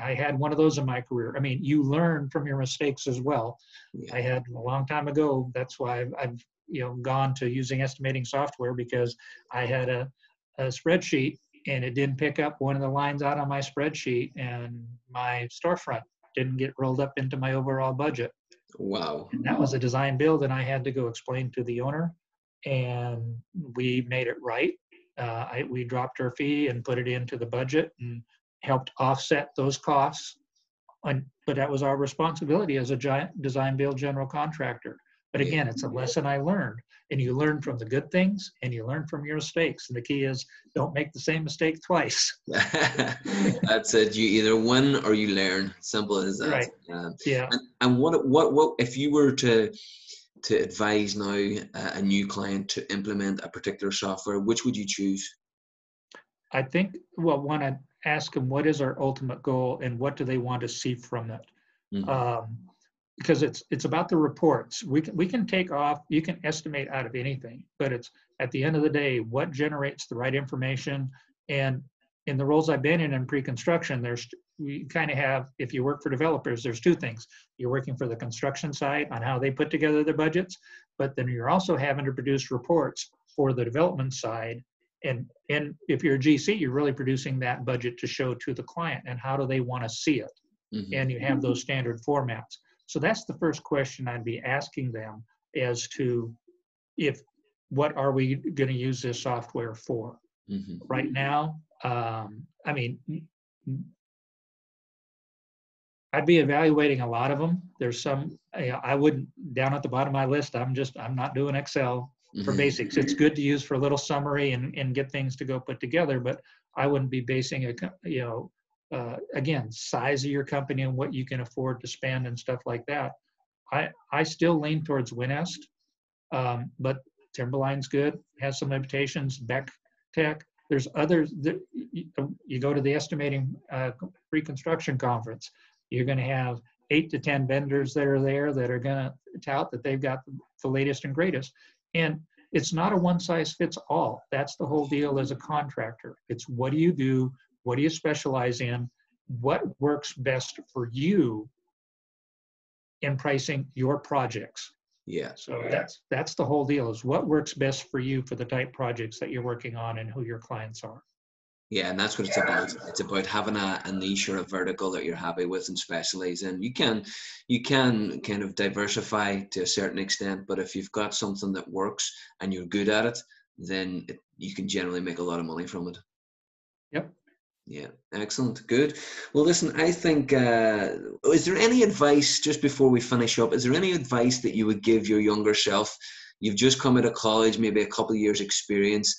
I had one of those in my career. I mean, you learn from your mistakes as well. Yeah. I had a long time ago. That's why I've, I've, you know gone to using estimating software because I had a, a spreadsheet and it didn't pick up one of the lines out on my spreadsheet and my storefront didn't get rolled up into my overall budget. Wow. And that was a design build, and I had to go explain to the owner, and we made it right. Uh, I, we dropped our fee and put it into the budget and helped offset those costs. And, but that was our responsibility as a giant design build general contractor. But again, it's a lesson I learned and you learn from the good things and you learn from your mistakes. And the key is don't make the same mistake twice. That's it. You either win or you learn. Simple as that. Right. Um, yeah. And, and, what what what if you were to to advise now a new client to implement a particular software, which would you choose? I think well, one I'd ask them what is our ultimate goal and what do they want to see from it. Mm-hmm. Um, because it's it's about the reports. We can we can take off, you can estimate out of anything, but it's at the end of the day, what generates the right information. And in the roles I've been in in pre-construction, there's we kind of have, if you work for developers, there's two things. You're working for the construction side on how they put together their budgets, but then you're also having to produce reports for the development side. And and if you're a GC, you're really producing that budget to show to the client and how do they want to see it. Mm-hmm. And you have those standard formats. So that's the first question I'd be asking them as to if what are we going to use this software for? Mm-hmm. Right now, um, I mean, I'd be evaluating a lot of them. There's some you know, I wouldn't down at the bottom of my list. I'm just I'm not doing Excel for mm-hmm. basics. It's good to use for a little summary and, and get things to go put together, but I wouldn't be basing a you know uh, again, size of your company and what you can afford to spend and stuff like that. I, I still lean towards WinEst, um, but Timberline's good, has some limitations. Beck Tech, there's others. That, you, go to the estimating uh, pre-construction conference, you're going to have eight to 10 vendors that are there that are going to tout that they've got the latest and greatest. And it's not a one size fits all. That's the whole deal as a contractor. It's what do you do? What do you specialize in? What works best for you in pricing your projects? Yeah. So that's that's the whole deal is what works best for you for the type projects that you're working on and who your clients are. Yeah, and that's what it's about. It's about having a, a niche or a vertical that you're happy with and specialize in. You can you can kind of diversify to a certain extent, but if you've got something that works and you're good at it, then it, you can generally make a lot of money from it. Yep. Yeah, excellent, good. Well, listen, I think uh, is there any advice just before we finish up? Is there any advice that you would give your younger self? You've just come out of college, maybe a couple of years experience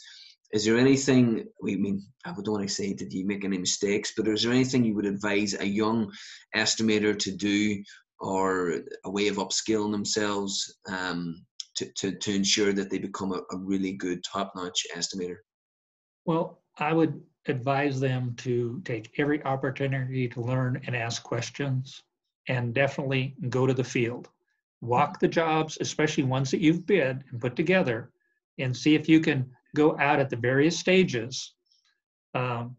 is there anything i mean i don't want to say did you make any mistakes but is there anything you would advise a young estimator to do or a way of upskilling themselves um, to, to, to ensure that they become a, a really good top-notch estimator well i would advise them to take every opportunity to learn and ask questions and definitely go to the field. Walk the jobs especially ones that you've bid and put together and see if you can go out at the various stages um,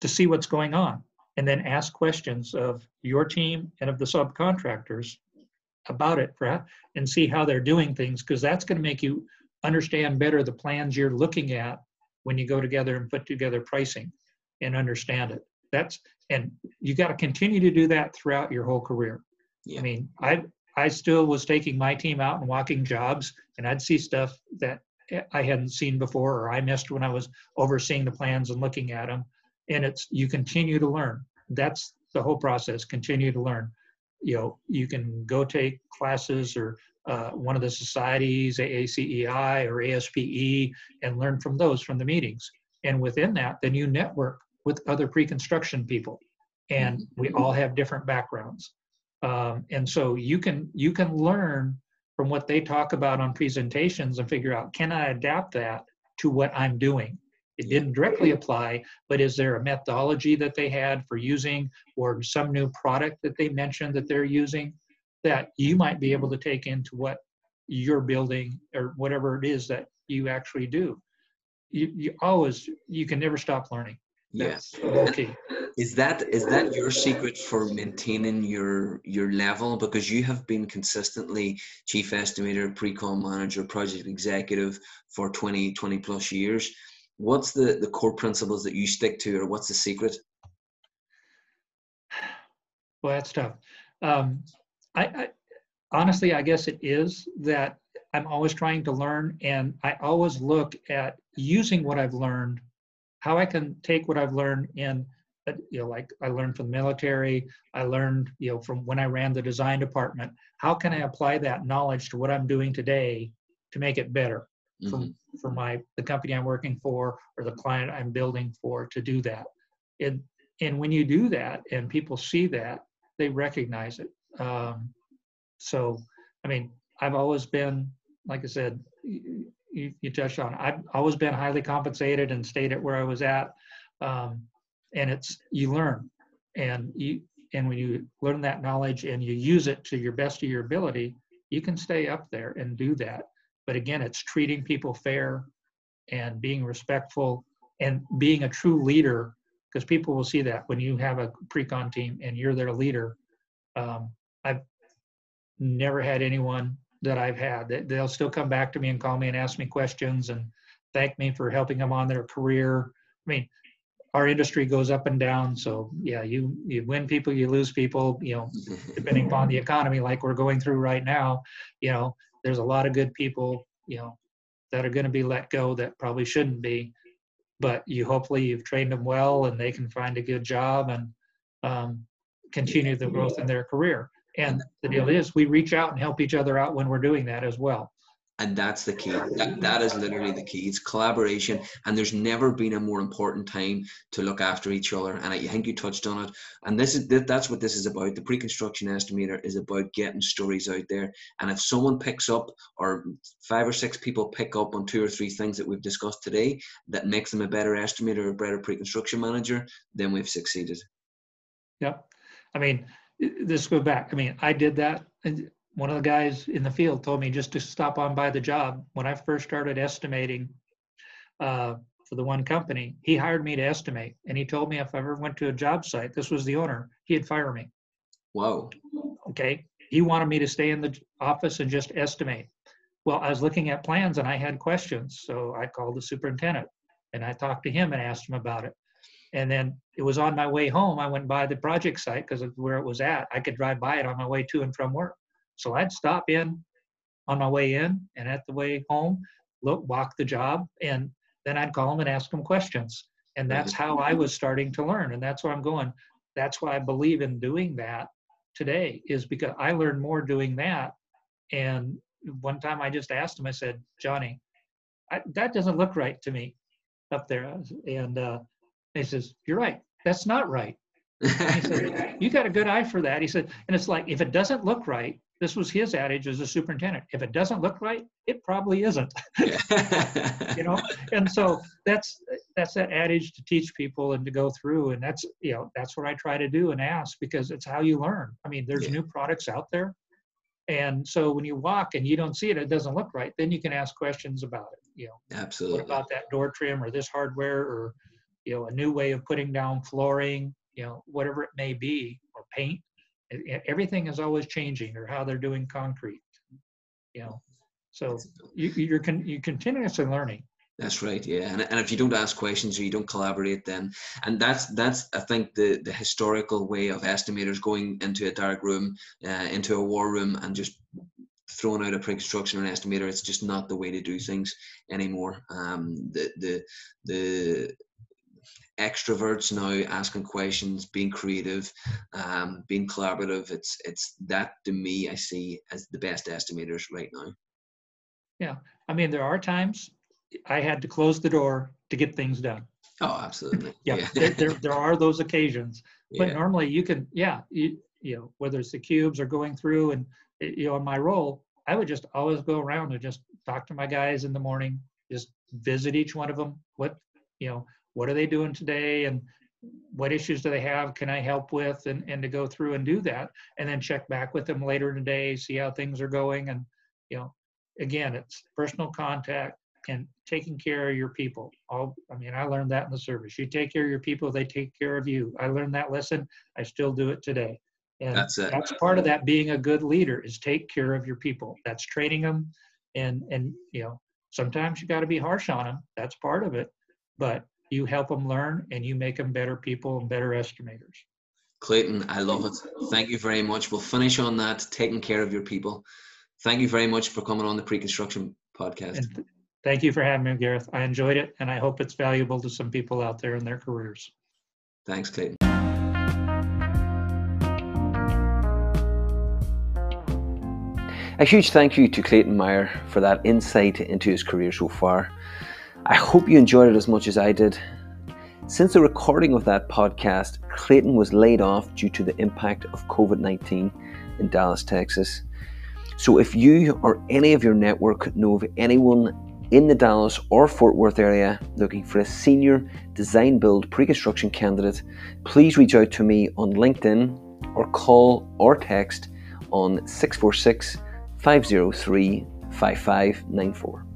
to see what's going on. And then ask questions of your team and of the subcontractors about it and see how they're doing things because that's going to make you understand better the plans you're looking at when you go together and put together pricing and understand it that's and you got to continue to do that throughout your whole career yeah. i mean i i still was taking my team out and walking jobs and i'd see stuff that I hadn't seen before or I missed when I was overseeing the plans and looking at them. And it's you continue to learn. That's the whole process. Continue to learn. You know, you can go take classes or uh, one of the societies, AACEI or ASPE, and learn from those from the meetings. And within that, then you network with other pre-construction people, and we all have different backgrounds. Um, and so you can you can learn from what they talk about on presentations and figure out can I adapt that to what I'm doing? It didn't directly apply, but is there a methodology that they had for using or some new product that they mentioned that they're using that you might be able to take into what you're building or whatever it is that you actually do? You, you always, you can never stop learning. Yes. Okay. Is that is that your secret for maintaining your your level? Because you have been consistently chief estimator, pre-con manager, project executive for 20, 20 plus years. What's the, the core principles that you stick to or what's the secret? Well, that's tough. Um, I, I honestly, I guess it is that I'm always trying to learn and I always look at using what I've learned how I can take what I've learned in, uh, you know, like I learned from the military, I learned, you know, from when I ran the design department. How can I apply that knowledge to what I'm doing today to make it better mm-hmm. for, for my the company I'm working for or the client I'm building for to do that? And and when you do that and people see that, they recognize it. Um, so, I mean, I've always been, like I said, you, you touched on. I've always been highly compensated and stayed at where I was at. Um, and it's you learn, and you and when you learn that knowledge and you use it to your best of your ability, you can stay up there and do that. But again, it's treating people fair and being respectful and being a true leader because people will see that when you have a pre-con team and you're their leader. Um, I've never had anyone that I've had. that They'll still come back to me and call me and ask me questions and thank me for helping them on their career. I mean, our industry goes up and down. So yeah, you you win people, you lose people. You know, depending upon the economy, like we're going through right now. You know, there's a lot of good people. You know, that are going to be let go that probably shouldn't be. But you hopefully you've trained them well and they can find a good job and um, continue the growth in their career. And the deal is, we reach out and help each other out when we're doing that as well. And that's the key. That, that is literally the key. It's collaboration. And there's never been a more important time to look after each other. And I think you touched on it. And this is that's what this is about. The pre-construction estimator is about getting stories out there. And if someone picks up, or five or six people pick up on two or three things that we've discussed today, that makes them a better estimator or a better pre-construction manager, then we've succeeded. Yep. I mean, this go back. I mean, I did that. And one of the guys in the field told me just to stop on by the job. When I first started estimating uh, for the one company, he hired me to estimate. And he told me if I ever went to a job site, this was the owner, he'd fire me. Whoa. Okay. He wanted me to stay in the office and just estimate. Well, I was looking at plans and I had questions. So I called the superintendent and I talked to him and asked him about it. And then it was on my way home. I went by the project site because of where it was at. I could drive by it on my way to and from work. So I'd stop in on my way in and at the way home, look, walk the job, and then I'd call them and ask them questions. And that's how I was starting to learn. And that's where I'm going. That's why I believe in doing that today, is because I learned more doing that. And one time I just asked him, I said, Johnny, I, that doesn't look right to me up there. And uh, he says, You're right. That's not right. he said, You got a good eye for that. He said, And it's like, if it doesn't look right, this was his adage as a superintendent. If it doesn't look right, it probably isn't. you know, and so that's that's that adage to teach people and to go through, and that's you know that's what I try to do and ask because it's how you learn. I mean, there's yeah. new products out there, and so when you walk and you don't see it, it doesn't look right. Then you can ask questions about it. You know, absolutely. What about that door trim or this hardware or you know a new way of putting down flooring? You know, whatever it may be, or paint. Everything is always changing or how they're doing concrete you know. So you, you're con- you're continuously learning. That's right yeah and, and if you don't ask questions or you don't collaborate then and that's that's i think the the historical way of estimators going into a dark room uh, into a war room and just throwing out a pre-construction or an estimator. It's just not the way to do things anymore. Um the the the extroverts now asking questions being creative um, being collaborative it's it's that to me i see as the best estimators right now yeah i mean there are times i had to close the door to get things done oh absolutely yeah, yeah. there, there, there, are those occasions but yeah. normally you can yeah you, you know whether it's the cubes or going through and you know in my role i would just always go around and just talk to my guys in the morning just visit each one of them what you know what are they doing today? And what issues do they have? Can i help with? And, and to go through and do that and then check back with them later today see how things are going. And you know again it's personal contact and taking care of your people. All i mean i learned that in the service. You take care of your people they take care of you. I learned that lesson. I still do it today. And that's, it. that's part of that being a good leader is take care of your people. That's training them and and you know sometimes you got to be harsh on them that's part of it. But you help them learn and you make them better people and better estimators. Clayton, I love it. Thank you very much. We'll finish on that, taking care of your people. Thank you very much for coming on the pre-construction podcast. And thank you for having me, Gareth. I enjoyed it, and I hope it's valuable to some people out there in their careers. Thanks, Clayton. A huge thank you to Clayton Myhre for that insight into his career so far. I hope you enjoyed it as much as I did. Since the recording of that podcast, Clayton was laid off due to the impact of COVID 19 in Dallas, Texas. So if you or any of your network know of anyone in the Dallas or Fort Worth area looking for a senior design build pre construction candidate, please reach out to me on LinkedIn or call or text on 646 503 5594.